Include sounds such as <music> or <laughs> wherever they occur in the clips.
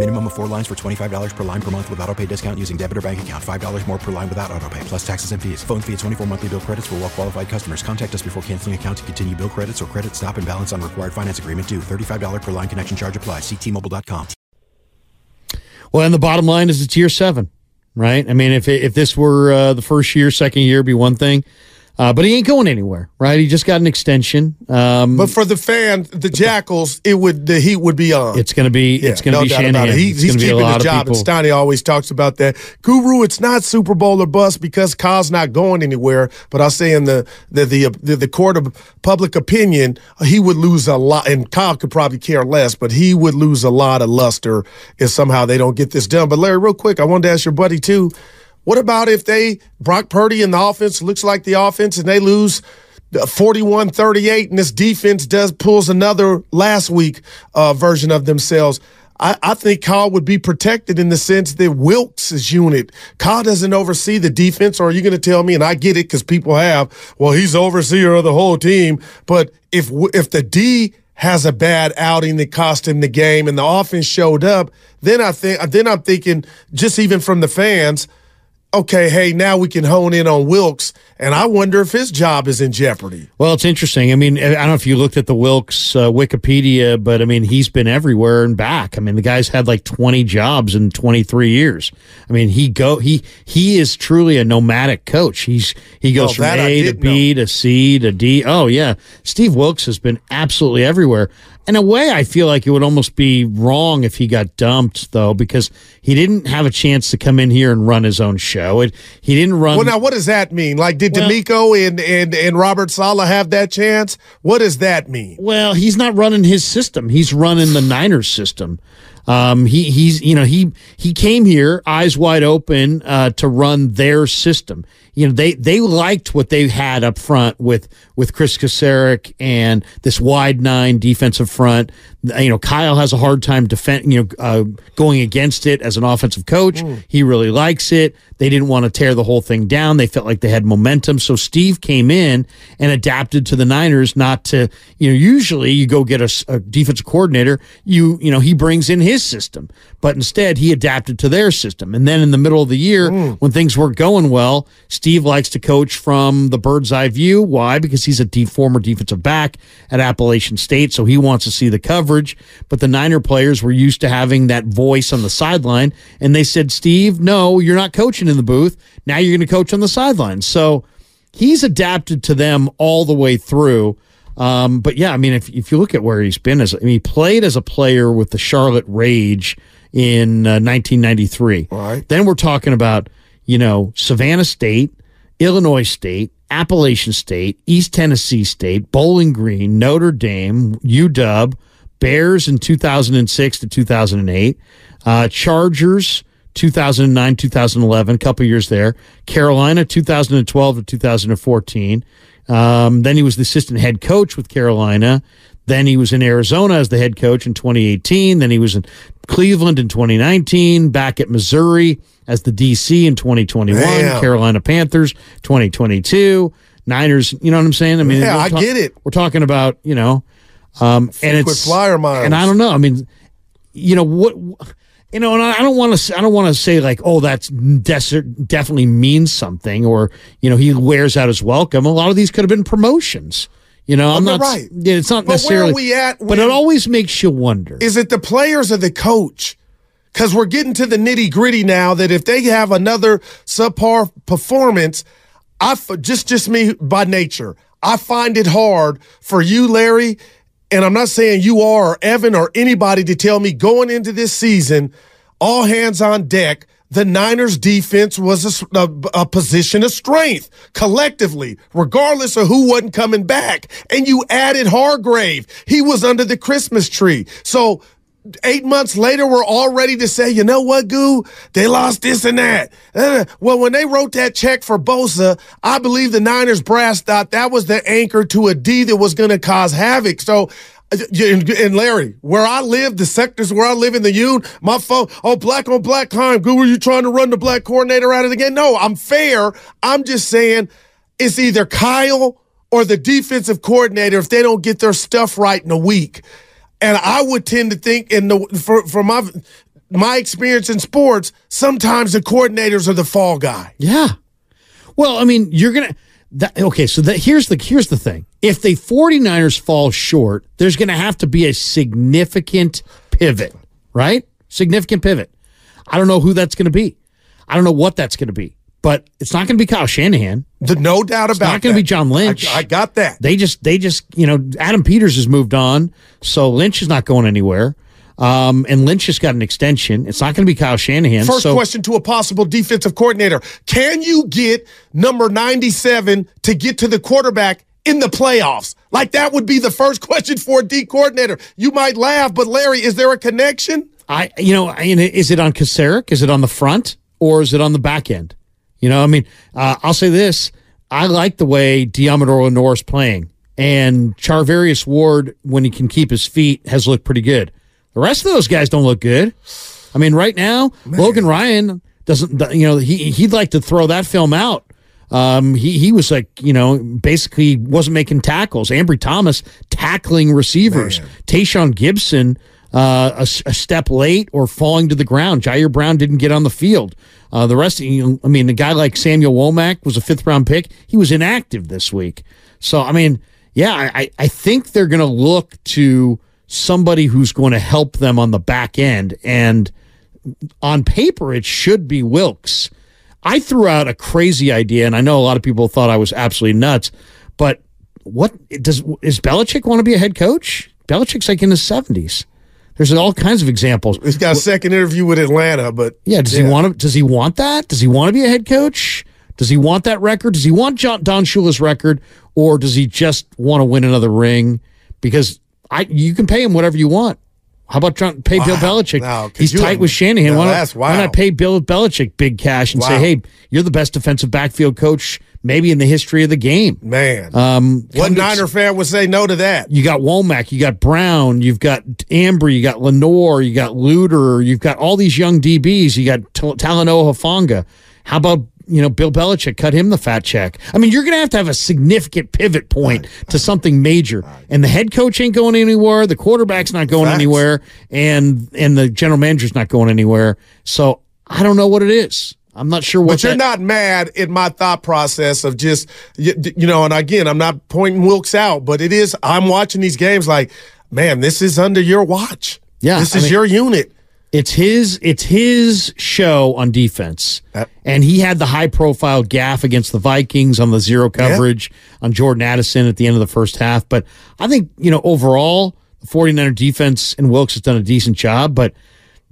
Minimum of four lines for $25 per line per month with auto pay discount using debit or bank account. $5 more per line without auto pay, plus taxes and fees. Phone fee at 24 monthly bill credits for well qualified customers. Contact us before canceling account to continue bill credits or credit stop and balance on required finance agreement due. $35 per line connection charge applies. Ctmobile.com. Well, and the bottom line is it's year seven, right? I mean, if if this were uh, the first year, second year, be one thing. Uh, but he ain't going anywhere, right? He just got an extension. Um, But for the fans, the Jackals, it would the heat would be on. it's going to be Yeah, it's going to no be Shanahan. it. He- he's gonna be a keeping lot his job, and. Steiny always talks about that. Guru, it's not Super Bowl or bust because Kyle's not going anywhere. But I'll say in the the the, the, the court of public opinion, he would lose a lot, and Kyle could probably care less, but he would lose a lot of luster if somehow they don't get this done. But Larry, real quick, I wanted to ask your buddy too. What about if they Brock Purdy and the offense looks like the offense and they lose 41-38 and this defense does pulls another last week uh, version of themselves? I, I think Kyle would be protected in the sense that Wilks' unit, Kyle doesn't oversee the defense, or are you going to tell me, and I get it because people have, well, he's overseer of the whole team. But if if the D has a bad outing that cost him the game and the offense showed up, then I think then I'm thinking just even from the fans, okay, hey, now we can hone in on Wilks, and I wonder if his job is in jeopardy. Well, it's interesting. I mean, I don't know if you looked at the Wilks uh, Wikipedia, but I mean, he's been everywhere and back. I mean, the guy's had like 20 jobs in 23 years. I mean, he go he he is truly a nomadic coach. He's he goes Oh, from A to B to C to D. Oh yeah, Steve Wilks has been absolutely everywhere. In a way, I feel like it would almost be wrong if he got dumped, though, because he didn't have a chance to come in here and run his own show. It, he didn't run. Well, now what does that mean? Like, did Well- DeMeco and, and and Robert Saleh have that chance? What does that mean? Well, he's not running his system. He's running the Niners system. Um, he he's you know he he came here eyes wide open uh, to run their system. You know they they liked what they had up front with with Kris Kocurek and this wide nine defensive front. You know Kyle has a hard time defend you know uh, going against it as an offensive coach. He really likes it. They didn't want to tear the whole thing down. They felt like they had momentum. So Steve came in and adapted to the Niners, not to, you know, usually you go get a defensive coordinator, you, you know, he brings in his system, but instead he adapted to their system. And then in the middle of the year, when things weren't going well, Steve likes to coach from the bird's eye view. Why? Because he's a de- former defensive back at Appalachian State. So he wants to see the coverage. But the Niner players were used to having that voice on the sideline. And they said, Steve, no, you're not coaching in the booth. Now you're going to coach on the sideline. So he's adapted to them all the way through. Um, but yeah, I mean, if, if you look at where he's been as, I mean, he played as a player with the Charlotte Rage in uh, 1993. Right. Then we're talking about, you know, Savannah State, Illinois State, Appalachian State, East Tennessee State, Bowling Green, Notre Dame, UW, Bears in 2006 to 2008, uh, Chargers 2009, 2011, a couple years there, Carolina 2012 to 2014. Um, then he was the assistant head coach with Carolina. Then he was in Arizona as the head coach in 2018. Then he was in Cleveland in 2019, back at Missouri as the DC in 2021, Damn. Carolina Panthers 2022, Niners, you know what I'm saying? I mean, Yeah, I get it. We're talking about, you know, um, and it's flyer miles. And I don't know. I mean, you know what? You know, and I don't want to. I don't want to say like, oh, that's des- definitely means something, or you know, he wears out his welcome. A lot of these could have been promotions. You know, I'm not. right. It's not But where are we at But it always makes you wonder. Is it the players or the coach? Because we're getting to the nitty gritty now. That if they have another subpar performance, I just just me by nature, I find it hard for you, Larry, and I'm not saying you are or Evan or anybody to tell me going into this season, all hands on deck. The Niners defense was a, a, a, position of strength collectively, regardless of who wasn't coming back. And you added Hargrave. He was under the Christmas tree. So eight months later, we're all ready to say, you know what, Goo? They lost this and that. Uh, well, when they wrote that check for Bosa, I believe the Niners brass thought that was the anchor to a D that was going to cause havoc. So, uh, and Larry, where I live, the sectors where I live in the Union, my phone, oh, black on black crime. Goo, were you trying to run the black coordinator out of the game? No, I'm fair. I'm just saying it's either Kyle or the defensive coordinator if they don't get their stuff right in a week. And I would tend to think in the for for my my experience in sports, sometimes the coordinators are the fall guy. Yeah. Well, I mean, you're gonna that, okay, so that here's the here's the thing. If the 49ers fall short, there's gonna have to be a significant pivot, right? Significant pivot. I don't know who that's gonna be. I don't know what that's gonna be but it's not going to be Kyle Shanahan. The, no doubt about it. It's not going to be John Lynch. I, I, got that. They just, they just, you know, Adam Peters has moved on, so Lynch is not going anywhere. Um, and Lynch has got an extension. It's not going to be Kyle Shanahan. First so, question to a possible defensive coordinator: Can you get number ninety-seven to get to the quarterback in the playoffs? Like that would be the first question for a D coordinator. You might laugh, but Larry, is there a connection? I, you know, is it on Kocurek? Is it on the front or is it on the back end? You know, I mean, uh, I'll say this: I like the way Deommodore Lenoir is playing, and Charvarius Ward, when he can keep his feet, has looked pretty good. The rest of those guys don't look good. I mean, right now, Man. Logan Ryan doesn't. You know, he he'd like to throw that film out. Um, he he was like, you know, basically wasn't making tackles. Ambry Thomas tackling receivers. Man. Tashaun Gipson uh, a, a, step late or falling to the ground. Ji'Ayir Brown didn't get on the field. Uh, the rest, I mean, a guy like Samuel Womack was a fifth round pick. He was inactive this week. So, I mean, yeah, I, I think they're going to look to somebody who's going to help them on the back end. And on paper, it should be Wilks. I threw out a crazy idea, and I know a lot of people thought I was absolutely nuts, but what does is Belichick want to be a head coach? Belichick's like in his 70s. There's all kinds of examples. He's got a second interview with Atlanta, but yeah, does yeah. he want to? Does he want that? Does he want to be a head coach? Does he want that record? Does he want John, Don Shula's record, or does he just want to win another ring? Because I, you can pay him whatever you want. How about John, pay wow. Bill Belichick? No, He's tight with Shanahan. No, why, not, wow. why not pay Bill Belichick big cash and wow. say, "Hey, you're the best defensive backfield coach maybe in the history of the game. Man, um, what Niner fan would say no to that? You got Womack, you got Brown, you've got Ambry, you got Lenoir, you got Luter, you've got all these young DBs. You got Talanoa Hufanga. How about you know Bill Belichick cut him the fat check? I mean, you're going to have to have a significant pivot point to something major, and the head coach ain't going anywhere, the quarterback's not going Facts. anywhere, and and the general manager's not going anywhere. So I don't know what it is. I'm not sure what. But you're that- not mad in my thought process of just you, you know. And again, I'm not pointing Wilks out, but it is. I'm watching these games like, man, this is under your watch. Yeah, this is I mean, your unit. It's his. It's his show on defense, and he had the high profile gaff against the Vikings on the zero coverage yeah. on Jordan Addison at the end of the first half. But I think you know overall, the 49er defense and Wilks has done a decent job, but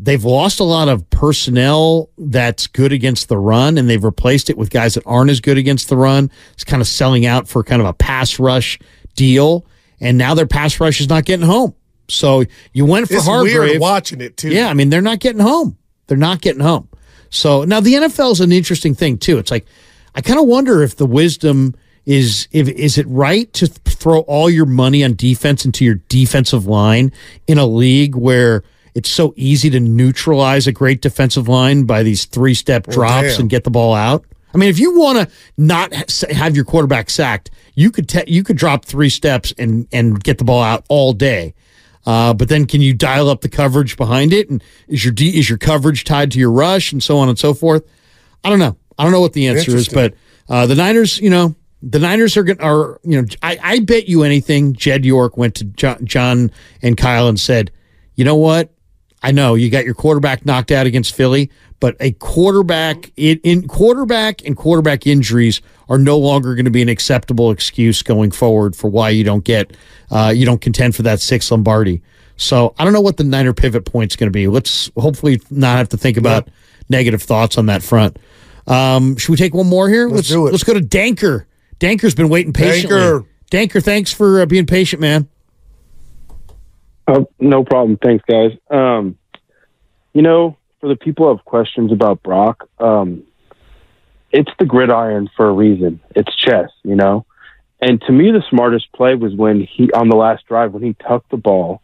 They've lost a lot of personnel that's good against the run, and they've replaced it with guys that aren't as good against the run. It's kind of selling out for kind of a pass rush deal, and now their pass rush is not getting home. So you went for it's Hargrave. Weird watching it too. Yeah, I mean they're not getting home. They're not getting home. So now the NFL is an interesting thing too. It's like I kind of wonder if the wisdom is if is it right to throw all your money on defense into your defensive line in a league where it's so easy to neutralize a great defensive line by these three step drops oh, and get the ball out. I mean, if you want to not have your quarterback sacked, you could te- you could drop three steps and and get the ball out all day. Uh, but then, can you dial up the coverage behind it? And is your D, is your coverage tied to your rush and so on and so forth? I don't know. I don't know what the answer is, but uh, the Niners, you know, the Niners are going are you know, I, I bet you anything. Jed York went to John, John and Kyle and said, you know what? I know you got your quarterback knocked out against Philly, but a quarterback in, in quarterback and quarterback injuries are no longer going to be an acceptable excuse going forward for why you don't get uh, you don't contend for that six Lombardi. So I don't know what the Niner pivot point's going to be. Let's hopefully not have to think about negative thoughts on that front. Um, should we take one more here? Let's do it. Let's go to Danker. Danker's been waiting patiently. Danker. Danker, thanks for uh, being patient, man. Uh, no problem. Thanks, guys. Um, you know, for the people who have questions about Brock, um, it's the gridiron for a reason. It's chess, you know. And to me, the smartest play was when he on the last drive when he tucked the ball,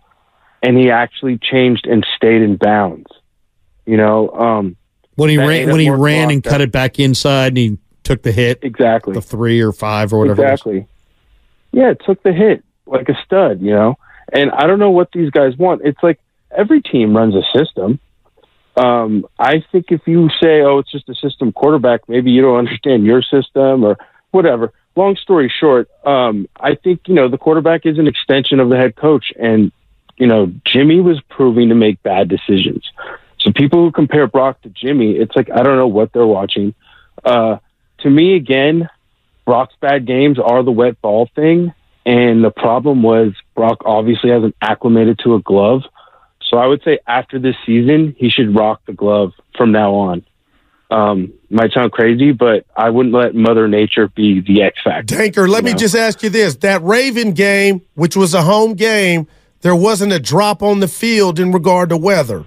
and he actually changed and stayed in bounds. You know, um, When he ran when he ran and that- cut it back inside and he took the hit, exactly. the three or five or whatever. Exactly. Yeah, it took the hit like a stud, you know. And I don't know what these guys want. It's like every team runs a system. Um, I think if you say, "Oh, it's just a system quarterback," maybe you don't understand your system or whatever. Long story short, um, I think you know the quarterback is an extension of the head coach, and you know Jimmy was proving to make bad decisions. So people who compare Brock to Jimmy, it's like I don't know what they're watching. Uh, to me, again, Brock's bad games are the wet ball thing. And the problem was Brock obviously hasn't acclimated to a glove. So I would say after this season, he should rock the glove from now on. Um, might sound crazy, but I wouldn't let Mother Nature be the X factor. Danker, let you me know? just ask you this. That Raven game, which was a home game, there wasn't a drop on the field in regard to weather.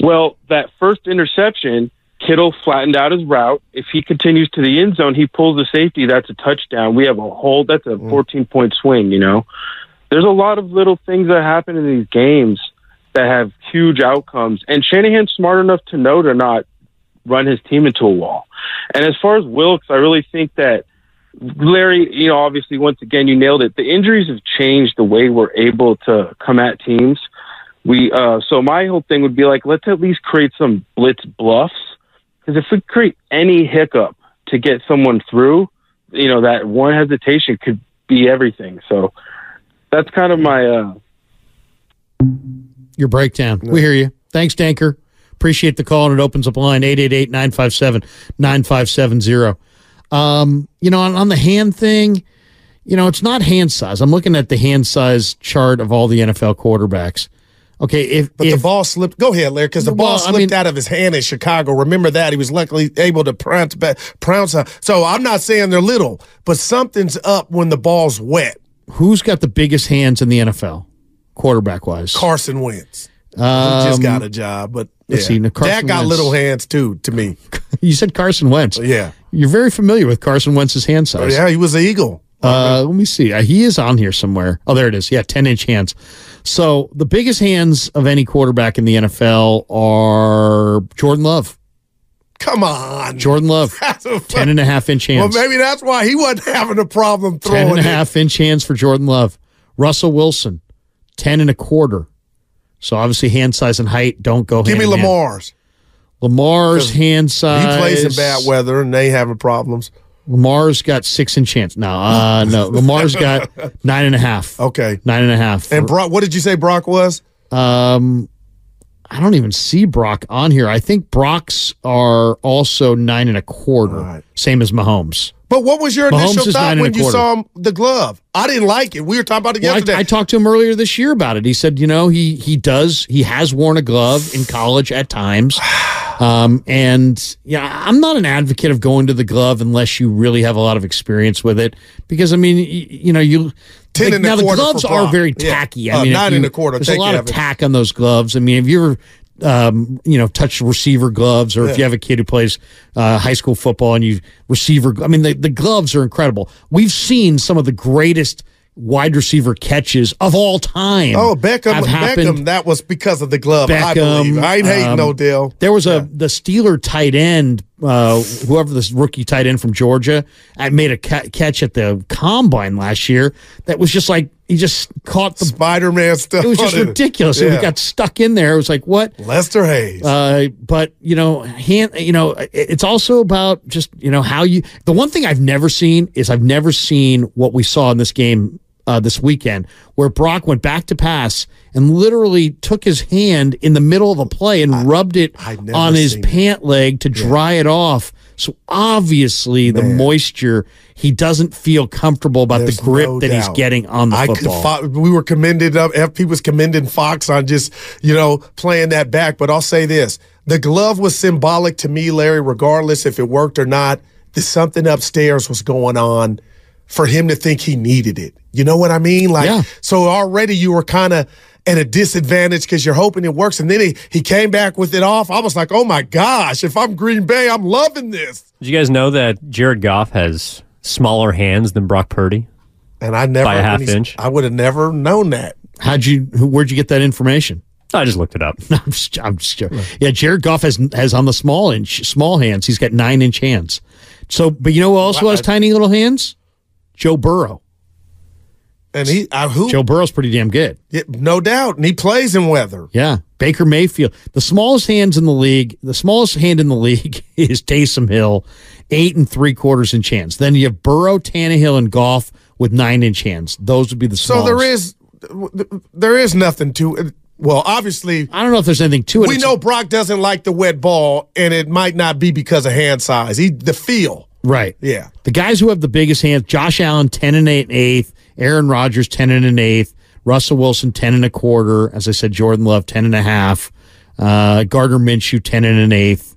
Well, that first interception, Kittle flattened out his route. If he continues to the end zone, he pulls the safety. That's a touchdown. We have a whole. That's a 14 point swing. You know, there's a lot of little things that happen in these games that have huge outcomes. And Shanahan's smart enough to know to not run his team into a wall. And as far as Wilks, I really think that Larry, you know, obviously, once again, you nailed it. The injuries have changed the way we're able to come at teams. We uh, so my whole thing would be like, let's at least create some blitz bluffs because if we create any hiccup to get someone through, you know, that one hesitation could be everything. So that's kind of my uh, Your breakdown. We hear you. Thanks, Danker. Appreciate the call, and it opens up line 888 957 9570. Um, You know, on, on the hand thing, you know, it's not hand size. I'm looking at the hand size chart of all the NFL quarterbacks. Okay, if, But if the ball slipped. Go ahead, Larry, because the ball Well, I slipped mean- out of his hand in Chicago. Remember that he was luckily able to prounce back. Prounce. uh, So I'm not saying they're little, but something's up when the ball's wet. who's got the biggest hands in the NFL, quarterback wise? Carson Wentz. he just got a job, but yeah. Um, let's see, now Carson Dak got Wentz- little hands too. To me, <laughs> you said Carson Wentz. yeah, You're very familiar with Carson Wentz's hand size. yeah, he was an eagle. Uh, let me see. Uh, he is on here somewhere. Oh, there it is. Yeah, 10 inch hands. So the biggest hands of any quarterback in the NFL are Jordan Love. Come on, Jordan Love, <laughs> That's a 10 and a half inch hands. Well, maybe that's why he wasn't <laughs> having a problem throwing 10 throwing and a half inch hands for Jordan Love. Russell Wilson, 10 and a quarter. So obviously hand size and height don't go Give me hand. Lamar's. Lamar's hand size. He plays in bad weather, and they having problems. Lamar's got six inch chance. No, uh, no. Lamar's got <laughs> nine and a half. Okay. Nine and a half. And Brock, what did you say Brock was? Um, I don't even see Brock on here. I think Brock's are also nine and a quarter, right. same as Mahomes. But what was your Mahomes initial thought when you saw him, the glove? I didn't like it. We were talking about it Well, yesterday. I, I talked to him earlier this year about it. He said, you know, he he does he has worn a glove in college at times, <sighs> <sighs> um, and yeah, I'm not an advocate of going to the glove unless you really have a lot of experience with it, because I mean, you, you know, you. 10 like, and a now the gloves are very Yeah. tacky. Uh, I mean, nine you- and a quarter. There's Thank a lot you, of tack on those gloves. I mean, if you're um, you know, touch receiver gloves, or if you have a kid who plays uh, high school football and you receiver, I mean, the, the gloves are incredible. We've seen some of the greatest wide receiver catches of all time. oh, Beckham. Beckham, that was because of the glove, I Beckham, believe. I ain't hating um, no deal. There was a the Steeler tight end, uh, whoever this rookie tight end from Georgia, I made a ca- catch at the combine last year. That was just like he just caught the. Spider Man stuff. It was just ridiculous. Yeah. It got stuck in there. It was like what? Lester Hayes. Uh, but you know, hand, you know, it's also about just you know how you. The one thing I've never seen is I've never seen what we saw in this game uh, this weekend where Brock went back to pass and literally took his hand in the middle of a play and rubbed it on his seen it. pant leg to dry it off. So obviously, the moisture, he doesn't feel comfortable about There's the grip no that he's getting on the I could football. fo- we were commended uh, up. FP was commending Fox on just you know playing that back. But I'll say this: the glove was symbolic to me, Larry. Regardless if it worked or not, there's something upstairs was going on for him to think he needed it. You know what I mean? Like, Yeah. so already you were kind of at a disadvantage because you're hoping it works, and then he he came back with it off. I was like, oh my gosh! If I'm Green Bay, I'm loving this. Did you guys know that Jared Goff has smaller hands than Brock Purdy? And I never By a half inch? I would have never known that. How'd you? Where'd you get that information? I just looked it up. <laughs> I'm just, I'm just joking. Yeah, Jared Goff has has on the small inch small hands. He's got nine inch hands. So, but you know who also has tiny little hands? Joe Burrow. And he, I, who? Joe Burrow's pretty damn good. Yeah, no doubt. And he plays in weather. Yeah, Baker Mayfield. The smallest hands in the league. The smallest hand in the <laughs> league is Taysom Hill, eight and three quarters inch hands. Then you have Burrow, Tannehill, and Goff with nine inch hands. Those would be the So there is, there is nothing to it. Well, obviously, I don't know if there's anything to it. we know Brock doesn't like the wet ball, and it might not be because of hand size. He the feel. Right. Yeah. The guys who have the biggest hands, Josh Allen, 10 and 8 and eighth, Aaron Rodgers, 10 and an eighth, Russell Wilson, 10 and a quarter. As I said, Jordan Love, 10 and a half, uh, Gardner Minshew, 10 and an eighth.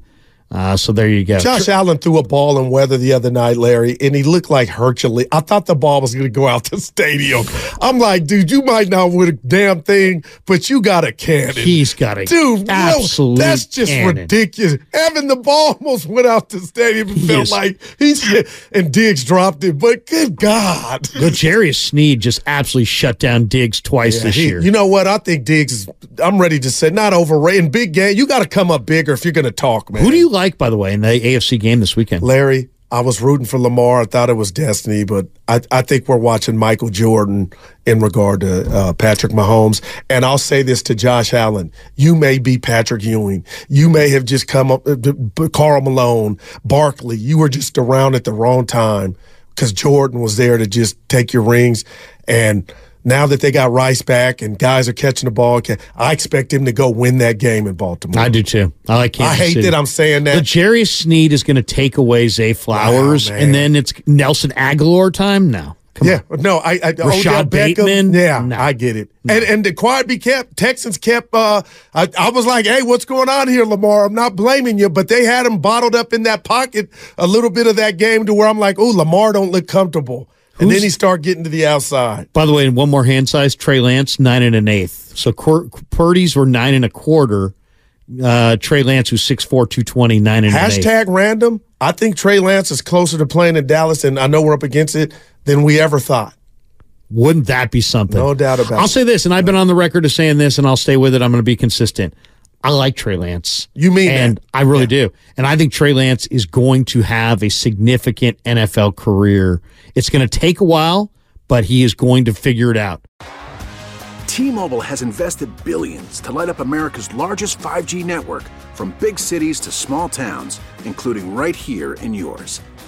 Uh, so there you go. Josh Allen threw a ball in weather the other night, Larry, and he looked like Hercules. I thought the ball was going to go out the stadium. I'm like, dude, you might not win a damn thing, but you got a cannon. He's got a dude, no, that's just cannon. ridiculous. Evan, the ball almost went out the stadium. It felt Yes. like he's and Diggs dropped it, but good God. But Jarius Sneed just absolutely shut down Diggs twice Yeah, this he- year. You know what? I think Diggs is, I'm ready to say, not overrated. Big game, you got to come up bigger if you're going to talk, man. Who do you like, by the way, in the AFC game this weekend? Larry, I was rooting for Lamar. I thought it was destiny, but I, I think we're watching Michael Jordan in regard to uh, Patrick Mahomes. And I'll say this to Josh Allen: You may be Patrick Ewing. You may have just come up, uh, Karl Malone, Barkley. You were just around at the wrong time because Jordan was there to just take your rings. And now that they got Rice back and guys are catching the ball, I expect him to go win that game in Baltimore. I do too. I like Kansas I hate City. that I'm saying that. But Jerry Sneed is going to take away Zay Flowers, man. and then it's Nelson Agholor time now. Come yeah, no, I, I Rashod Odell Beckham, Bateman? Yeah, No. I get it. And and the quiet be kept. Texans kept. Uh, I, I was like, hey, what's going on here, Lamar? I'm not blaming you, but they had him bottled up in that pocket a little bit of that game to where I'm like, oh, Lamar don't look comfortable. And then he start getting to the outside. By the way, in one more hand size, Trey Lance nine and an eighth. So Purdy's were nine and a quarter. Uh, Trey Lance, who's 6'4", 220, nine and an eighth. Hashtag random. I think Trey Lance is closer to playing in Dallas, and I know we're up against it than we ever thought. Wouldn't that be something? No doubt about I'll it. say this, and I've been on the record of saying this, and I'll stay with it. I'm going to be consistent. I like Trey Lance. You mean and that? I really do. And I think Trey Lance is going to have a significant NFL career. It's going to take a while, but he is going to figure it out. T-Mobile has invested billions to light up America's largest 5G network from big cities to small towns, including right here in yours.